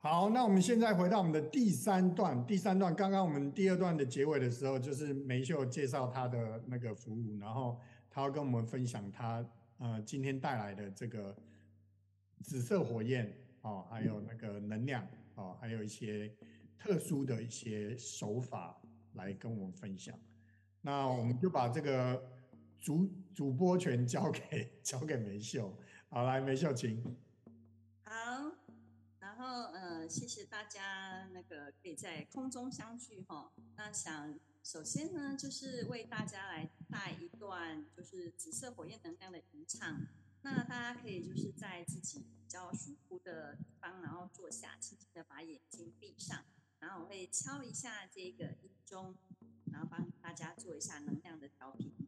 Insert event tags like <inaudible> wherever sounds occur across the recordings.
好，那我们现在回到我们的第三段。第三段，刚刚我们第二段的结尾的时候，就是梅秀介绍他的那个服务，然后他要跟我们分享他呃今天带来的这个紫色火焰哦，还有那个能量哦，还有一些特殊的一些手法来跟我们分享。那我们就把这个主主播权交给 <laughs> 交给梅秀。好，来梅秀，请。谢谢大家，那个可以在空中相聚哈。那想首先呢，就是为大家来带一段就是紫色火焰能量的吟唱。那大家可以就是在自己比较舒服的地方，然后坐下，轻轻的把眼睛闭上，然后我会敲一下这个音钟，然后帮大家做一下能量的调频。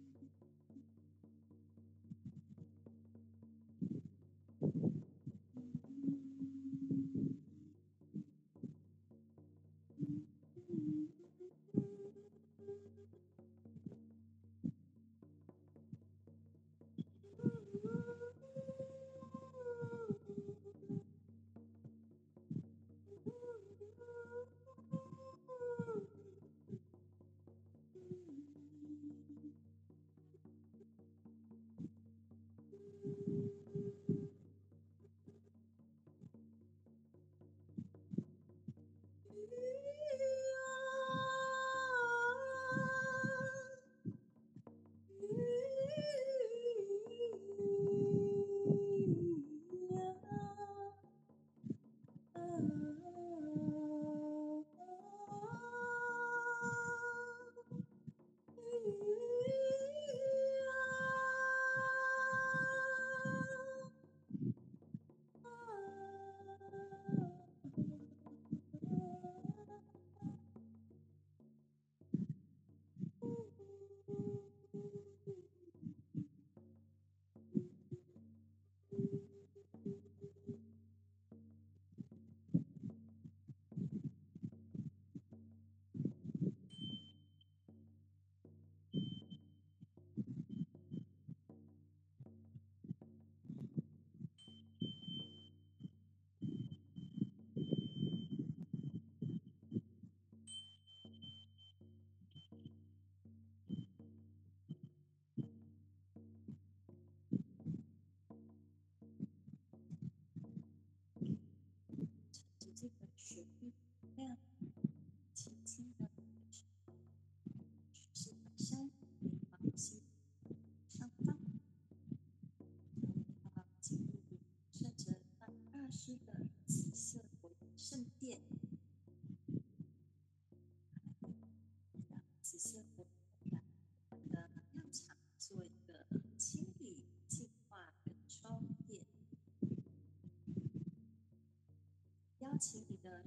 这个旋律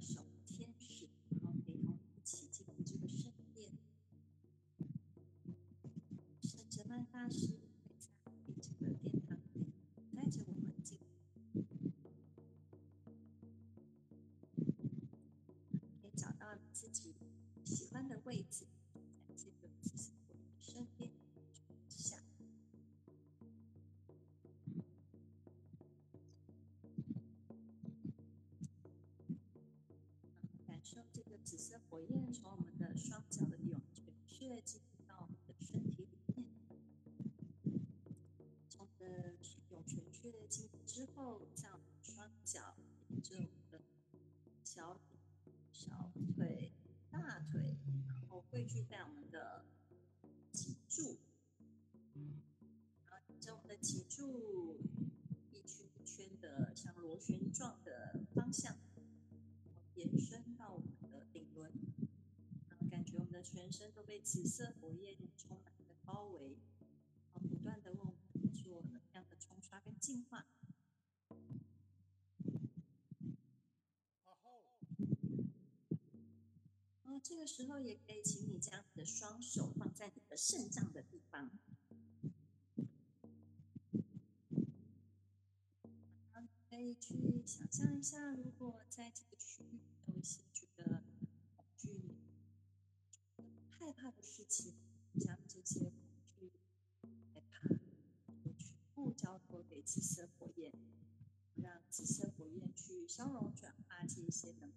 守护天使，然后陪同一起进入这个圣殿。圣哲曼大师会在这个殿堂里带着我们进入，可以找到自己喜欢的位置，火焰从我们的双脚的涌泉穴进入到我们的身体里面，从我们的涌泉穴进入之后，在我们的双脚沿着我们的小、小腿、大腿，然后汇聚在我们的脊柱，然后沿着我们的脊柱被紫色火焰充满的包围，不断的为我们做能量的冲刷跟净化。这个时候也可以请你将你的双手放在你的肾脏的地方，可以去想象一下，如果在这个区怕的事情，将这些恐惧、害怕全部交托给紫色火焰，让紫色火焰去消融、转化这些能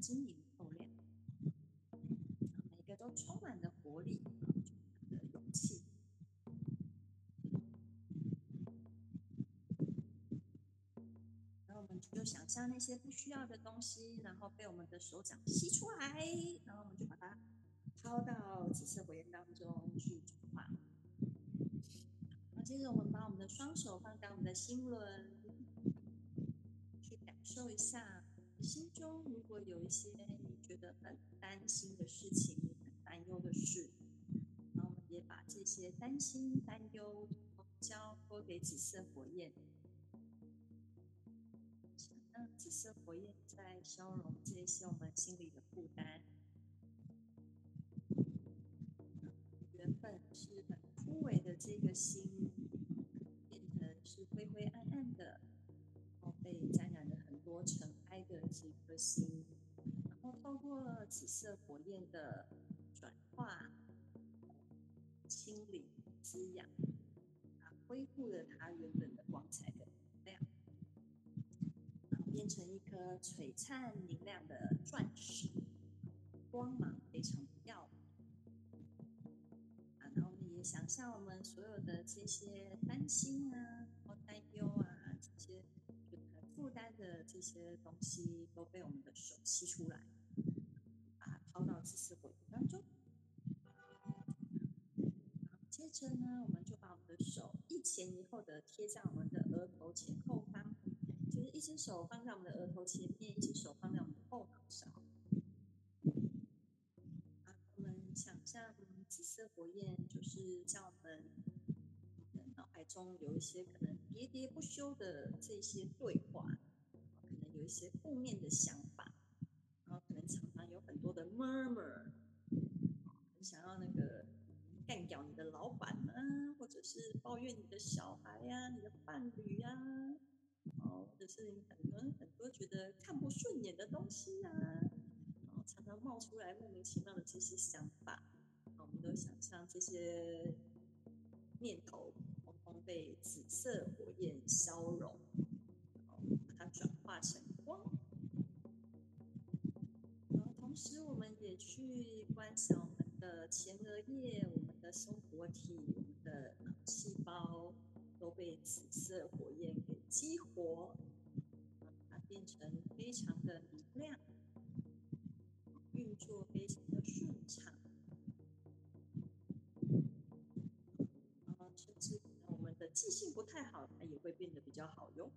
晶莹透亮，每个都充满了活力，充满了勇气。然后我们就想象那些不需要的东西，然后被我们的手掌吸出来，然后我们就把它抛到紫色火焰当中去转化。然后接着我们把我们的双手放在我们的心轮，去感受一下心中如果有一些你觉得很担心的事情、很担忧的事，那我们也把这些担心、担忧交托给紫色火焰。想让紫色火焰在消融这些我们心里的负担。原本是很枯萎的这个心，变成是灰灰暗暗的，然后被沾染了很多尘开的这颗心，然后透过紫色火焰的转化、清理、滋养，啊恢复了它原本的光彩跟能量。然后变成一颗璀璨明亮的钻石，光芒非常耀眼。啊，然后我们也想象我们所有的这些担心啊、的这些东西，都被我们的手吸出来，把它抛到紫色火焰当中。接着呢，我们就把我们的手一前一后的贴在我们的额头前后方，就是一只手放在我们的额头前面，一只手放在我们的后脑勺。我们想象紫色火焰就是叫我们的脑海中有一些可能喋喋不休的这些对话，一些负面的想法，然后可能常常有很多的 murmur，很想要那个干掉你的老板啊，或者是抱怨你的小孩呀、你的伴侣呀、哦，哦，或者是很多很多觉得看不顺眼的东西啊，然后常常冒出来莫名其妙的这些想法，我们都想象这些念头通通被紫色火焰消融，把它转化成同时，我们也去观想我们的前额叶、我们的松果体、我们的脑细胞。都被紫色火焰给激活，它变成非常的明亮，运作非常的顺畅，甚至我们的记性不太好，它也会变得比较好用。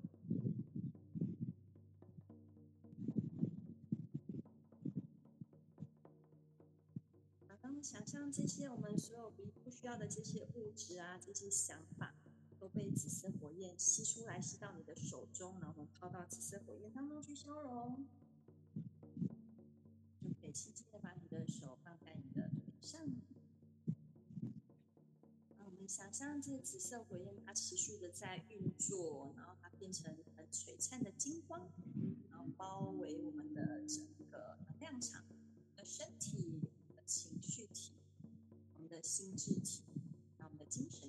想象这些我们所有不不需要的这些物质啊，这些想法。都被紫色火焰吸出来，吸到你的手中，然后抛到紫色火焰当中去消融。就可以轻轻的把你的手放在你的腿上。那我们想象这紫色火焰它持续的在运作，然后它变成很璀璨的金光，然后包围我们的整个能量场、的身体、的心智体、那我们的精神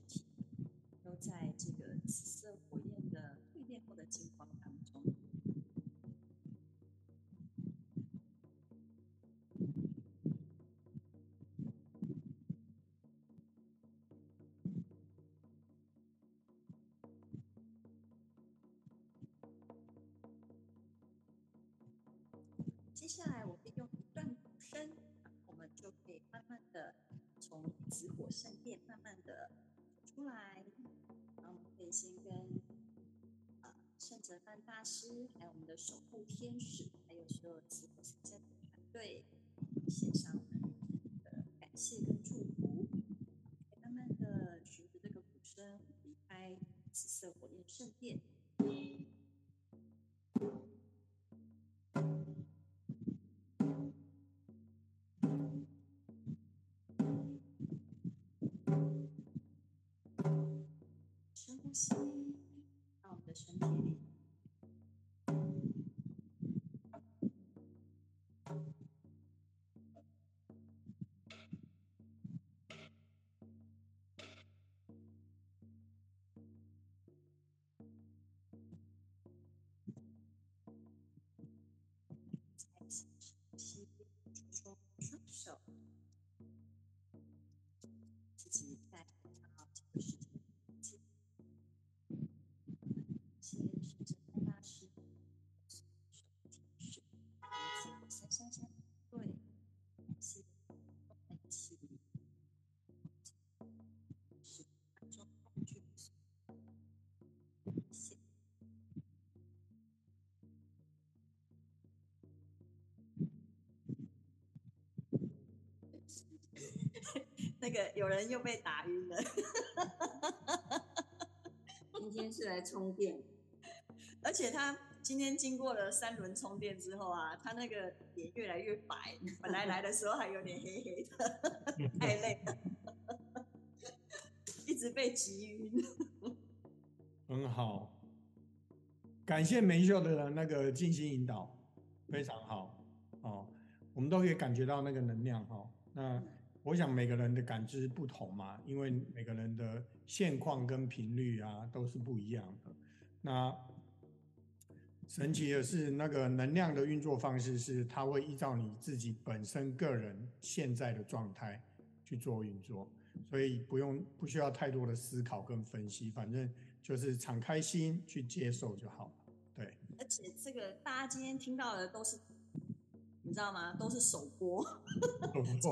紫火圣殿慢慢的出来。然后我们可以先跟呃圣哲范大师，还有我们的守护天使，还有所有慈父慈圣团队，献上我们的感谢跟祝福。慢慢的循着这个鼓声离开紫色火焰圣殿。<laughs> 那个有人又被打晕了，今天是来充电，<laughs> 而且他今天经过了三轮充电之后啊，他那个脸越来越白，本来来的时候还有点黑黑的，太累了，一直被急晕。<laughs> 很好，感谢梅秀的那个静心引导，非常好哦，我们都可以感觉到那个能量哈，那。我想每个人的感知不同嘛，因为每个人的现况跟频率啊都是不一样的。那神奇的是，那个能量的运作方式是，它会依照你自己本身个人现在的状态去做运作，所以不用不需要太多的思考跟分析，反正就是敞开心去接受就好了。对。而且这个大家今天听到的都是。你知道吗？都是首播，<laughs> 首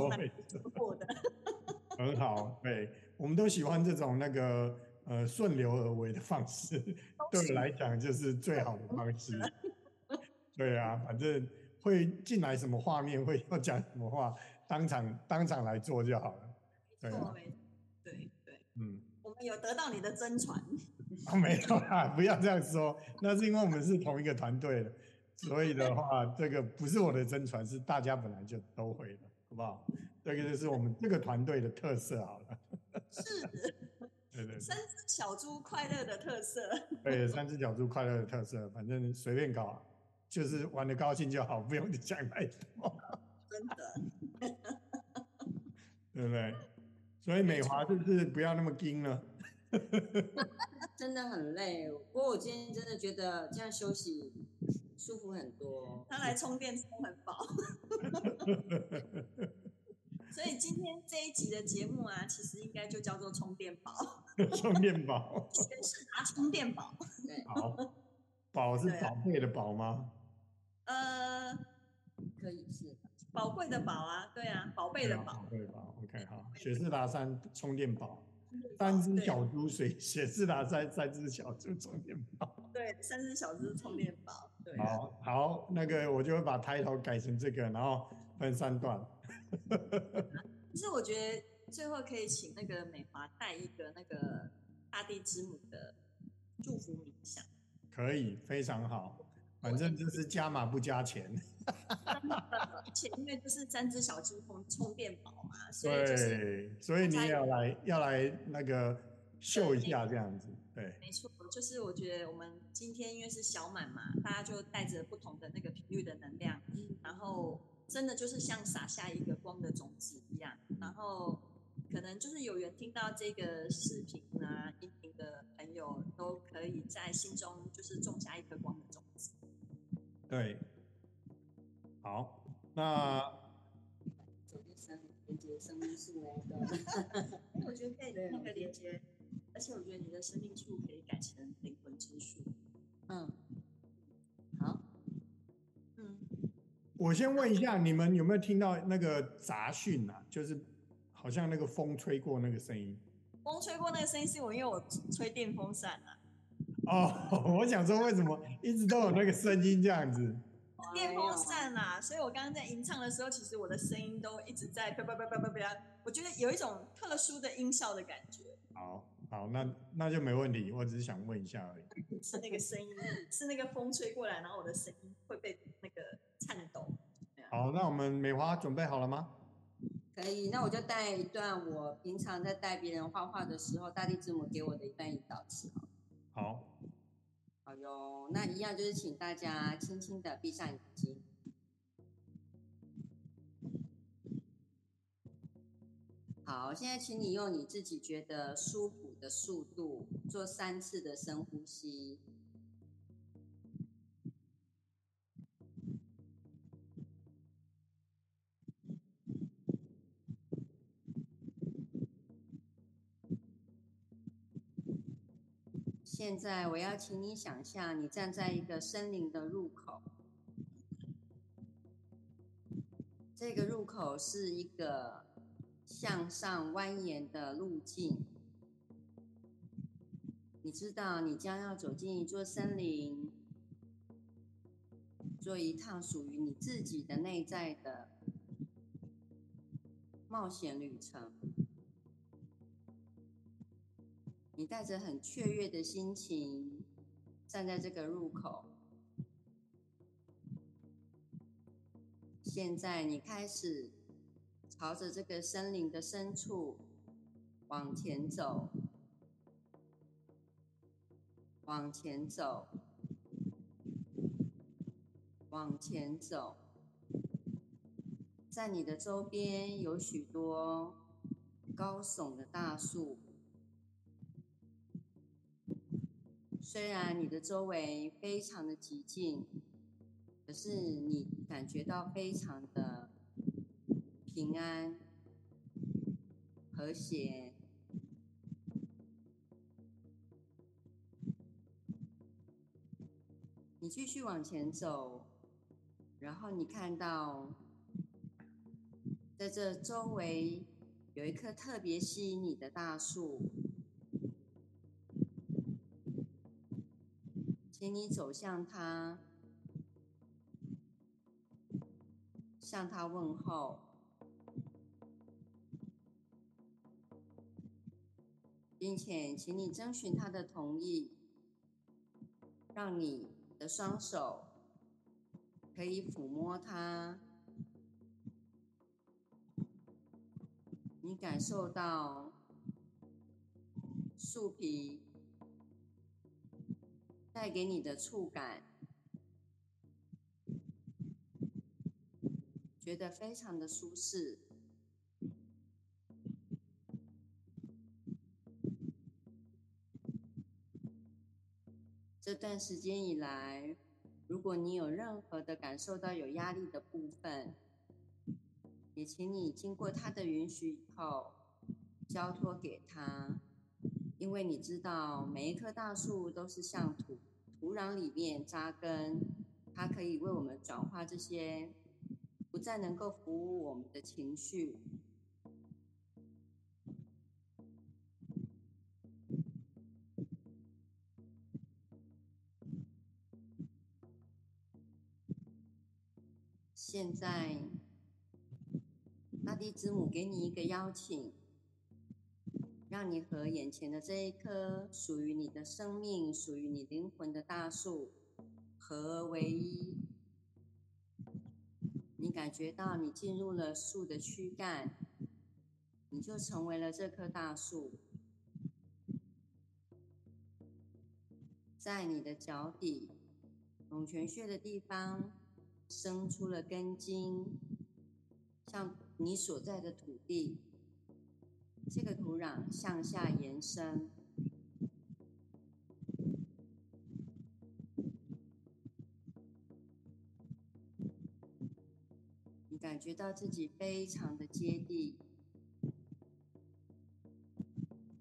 播的，<laughs> 很好。对，我们都喜欢这种那个呃顺流而为的方式，<laughs> 对我来讲就是最好的方式。对啊，反正会进来什么画面，会要讲什么话，当场当场来做就好了。对，对对，嗯，我们有得到你的真传。没有啦，不要这样说，那是因为我们是同一个团队的。<laughs> 所以的话，这个不是我的真传，是大家本来就都会的，好不好？这个就是我们这个团队的特色，好了。是。<laughs> 对对三只小猪快乐的特色。对，三只小猪快乐的特色，反正随便搞，就是玩的高兴就好，不用想太多，真的，<laughs> 对不对？所以美华是不是不要那么硬了？真的很累。不过我今天真的觉得这样休息舒服很多。<laughs> 他来充电充很饱。<laughs> 所以今天这一集的节目啊，其实应该就叫做充电宝。<laughs> 充电宝，全是拿充电宝。对，好，宝是宝贝的宝吗？呃，可以是。宝贵的宝啊，对啊，宝贝的宝。宝贝的宝，OK，好，雪士达三充电宝，三只小猪水，雪士达三三只小猪充电宝。对，三只小猪充电宝。对，好好，那个我就会把抬头改成这个，然后分三段。<laughs> 其实我觉得最后可以请那个美华带一个那个大地之母的祝福冥想。可以，非常好，反正就是加码不加钱。<laughs> 而且因为就是三只小猪充充电宝嘛，所以就是对，所以你也要来要来那个秀一下这样子，对，没错，就是我觉得我们今天因为是小满嘛，大家就带着不同的那个频率的能量，然后真的就是像撒下一个光的种子一样，然后可能就是有缘听到这个视频啊、音频的朋友，都可以在心中就是种下一颗光的种子。对，好，那走第三连接生命树那个。我觉得可以那个连接，而且我觉得你的生命树可以改成灵魂之树。嗯，好，嗯，我先问一下，你们有没有听到那个杂讯啊？就是好像那个风吹过那个声音。风吹过那个声音是我因为我吹电风扇啊。哦，<laughs> 我想说为什么一直都有那个声音这样子？电风扇啦，所以我刚刚在吟唱的时候，其实我的声音都一直在叭叭叭叭叭叭，我觉得有一种特殊的音效的感觉。好，好，那那就没问题，我只是想问一下而已。<laughs> 是那个声音，是那个风吹过来，然后我的声音会被那个颤抖。好，那我们美华准备好了吗？可以。那我就带一段我平常在带别人画画的时候，大地之母给我的一段引导词。好。好哟，那一样就是请大家轻轻的闭上眼睛。好，现在请你用你自己觉得舒服的速度做三次的深呼吸。现在我要请你想象，你站在一个森林的入口，这个入口是一个向上蜿蜒的路径。知道，你将要走进一座森林，做一趟属于你自己的内在的冒险旅程。你带着很雀跃的心情站在这个入口。现在你开始朝着这个森林的深处往前走，往前走，往前走。在你的周边有许多高耸的大树。虽然你的周围非常的寂静，可是你感觉到非常的平安、和谐。你继续往前走，然后你看到，在这周围有一棵特别吸引你的大树。请你走向他，向他问候，并且请你征询他的同意，让你的双手可以抚摸它，你感受到树皮带给你的触感，觉得非常的舒适。这段时间以来，如果你有任何的感受到有压力的部分，也请你经过他的允许以后，交托给他，因为你知道每一棵大树都是向土土壤里面扎根，它可以为我们转化这些不再能够服务我们的情绪。现在，大地之母给你一个邀请，让你和眼前的这一棵属于你的生命、属于你灵魂的大树合而为一。你感觉到你进入了树的躯干，你就成为了这棵大树。在你的脚底涌泉穴的地方。生出了根茎，像你所在的土地，这个土壤向下延伸，你感觉到自己非常的接地，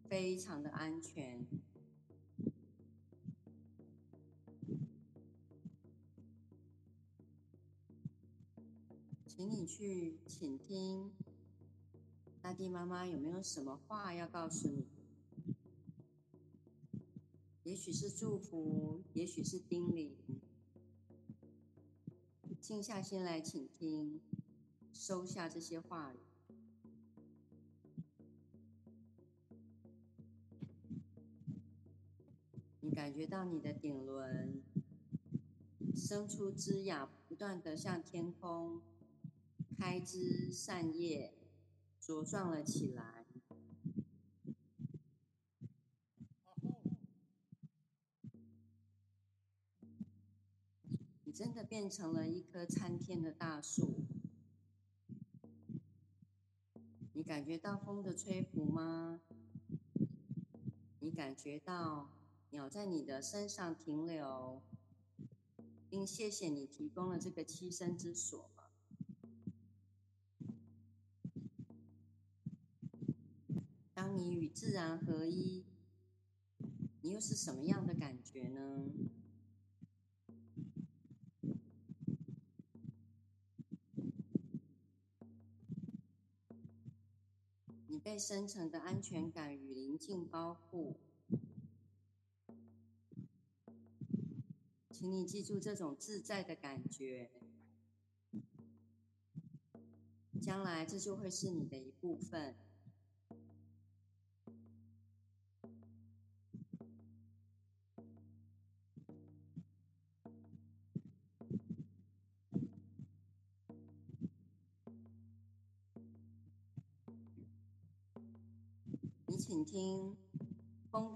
非常的安全。去倾听，大地妈妈有没有什么话要告诉你？也许是祝福，也许是叮咛。静下心来倾听，收下这些话语。你感觉到你的顶轮生出枝桠，不断的向天空。开枝散叶，茁壮了起来。你真的变成了一棵参天的大树。你感觉到风的吹拂吗？你感觉到鸟在你的身上停留，并谢谢你提供了这个栖身之所。自然合一，你又是什么样的感觉呢？你被深层的安全感与宁静包覆，请你记住这种自在的感觉，将来这就会是你的一部分。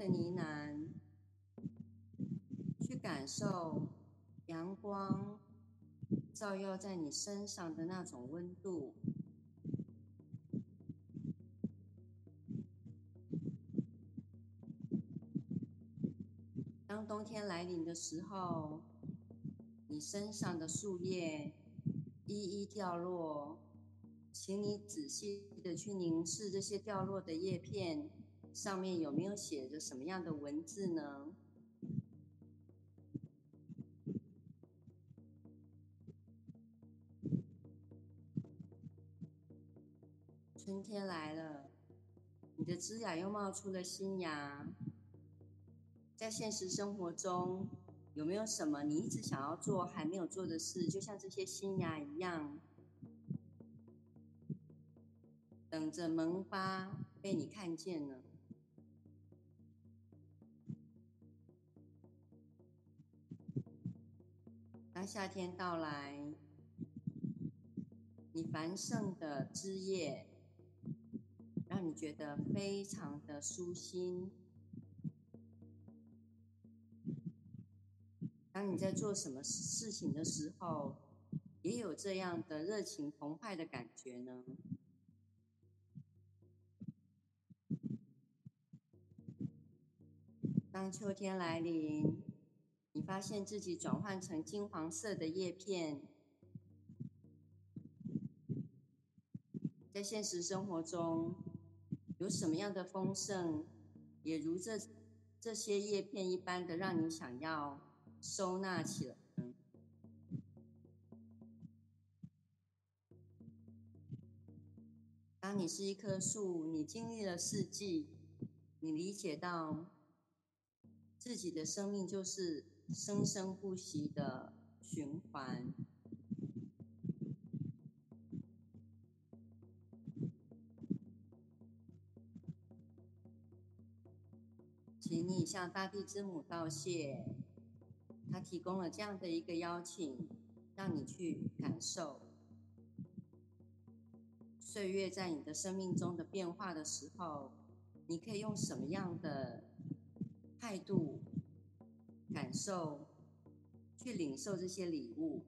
呢喃，去感受阳光照耀在你身上的那种温度。当冬天来临的时候，你身上的树叶一一掉落，请你仔细的去凝视这些掉落的叶片。上面有没有写着什么样的文字呢？春天来了，你的枝芽又冒出了新芽。在现实生活中，有没有什么你一直想要做还没有做的事？就像这些新芽一样，等着萌发，被你看见呢。夏天到来你繁盛的枝叶让你觉得非常的舒心。当你在做什么事情的时候也有这样的热情澎湃的感觉呢？当秋天来临你发现自己转换成金黄色的叶片，在现实生活中有什么样的丰盛，也如这这些叶片一般的，让你想要收纳起来？当你是一棵树，你经历了四季，你理解到。自己的生命就是生生不息的循环，请你向大地之母道谢，他提供了这样的一个邀请，让你去感受岁月在你的生命中的变化的时候，你可以用什么样的？态度、感受，去领受这些礼物，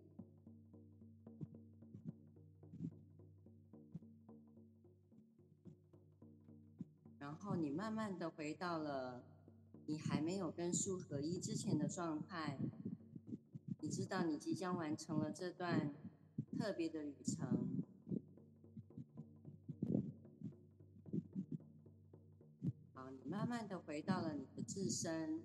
然后你慢慢的回到了你还没有跟树合一之前的状态。你知道你即将完成了这段特别的旅程。好，你慢慢的回到了你的自身，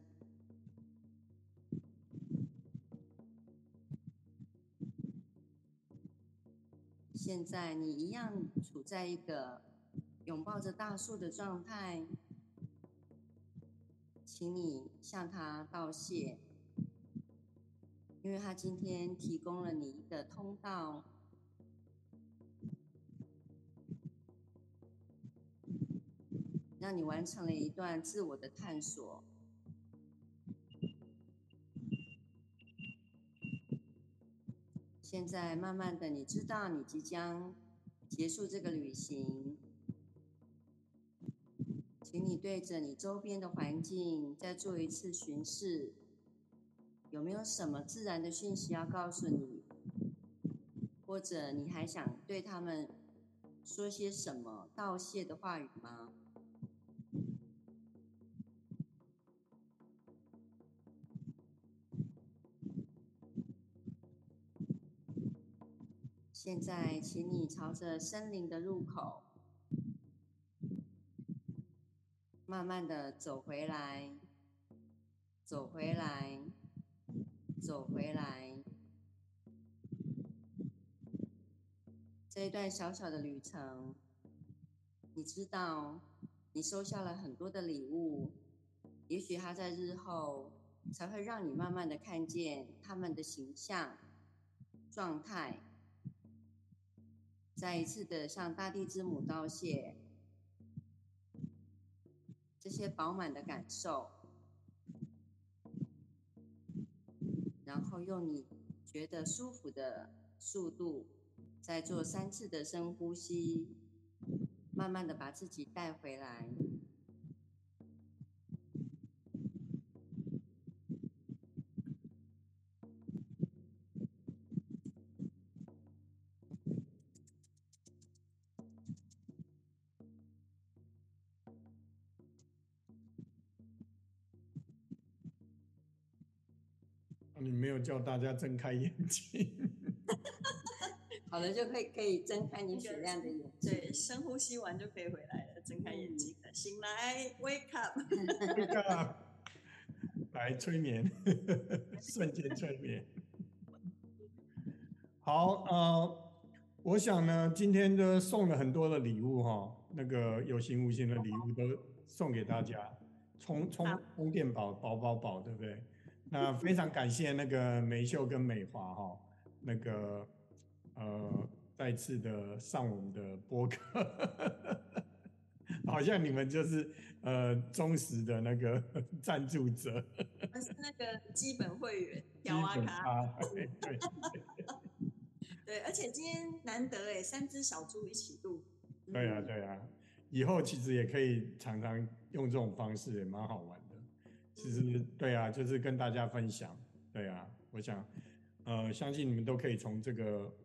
现在你一样处在一个拥抱着大树的状态，请你向他道谢，因为他今天提供了你一个通道。让你完成了一段自我的探索。现在慢慢的，你知道你即将结束这个旅行，请你对着你周边的环境再做一次巡视，有没有什么自然的讯息要告诉你？或者你还想对他们说些什么道谢的话语吗？现在，请你朝着森林的入口，慢慢的走回来，走回来，走回来。这一段小小的旅程，你知道，你收下了很多的礼物，也许它在日后才会让你慢慢的看见他们的形象、状态。再一次的向大地之母道谢，这些饱满的感受，然后用你觉得舒服的速度，再做三次的深呼吸，慢慢的把自己带回来。叫大家睁开眼睛，<laughs> 好了，就可以可以睁开你雪亮的眼睛。对，深呼吸完就可以回来了，睁开眼睛了，醒来，wake up，wake up，<laughs> 来催眠，<laughs> 瞬间催眠。好，呃，我想呢，今天都送了很多的礼物哈，那个有形无形的礼物都送给大家，充充充电宝宝宝宝，对不对？那非常感谢那个梅秀跟美华哈，那个呃再次的上我们的播客，<laughs> 好像你们就是呃忠实的那个 <laughs> 赞助者。我是那个基本会员，条阿卡。对对。<laughs> 对，而且今天难得哎，三只小猪一起录。对啊对啊，以后其实也可以常常用这种方式，也蛮好玩。其实对啊，就是跟大家分享，对啊。我想，呃，相信你们都可以从这个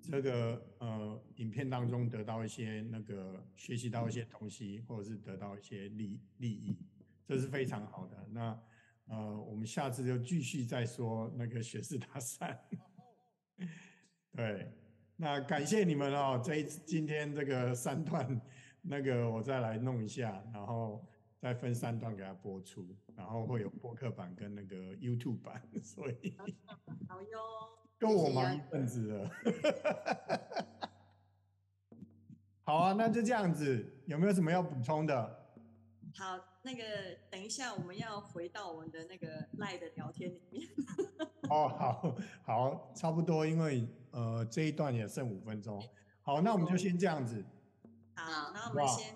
这个呃影片当中得到一些那个学习到一些东西，或者是得到一些利利益，这是非常好的。那呃，我们下次就继续再说那个学士大赛。对，那感谢你们哦，这今天这个三段，那个我再来弄一下，然后再分三段给它播出，然后会有播客版跟那个 YouTube 版，<laughs> 所以好哟。够我忙一阵子了。好啊，那就这样子，有没有什么要补充的？好，那个等一下我们要回到我们的那个赖的聊天里面。哦，好好，差不多，因为呃这一段也剩五分钟。好，那我们就先这样子。好，那我们先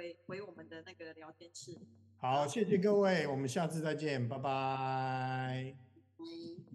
回回我们的那个聊天室。好，谢谢各位，我们下次再见，拜拜。嗯。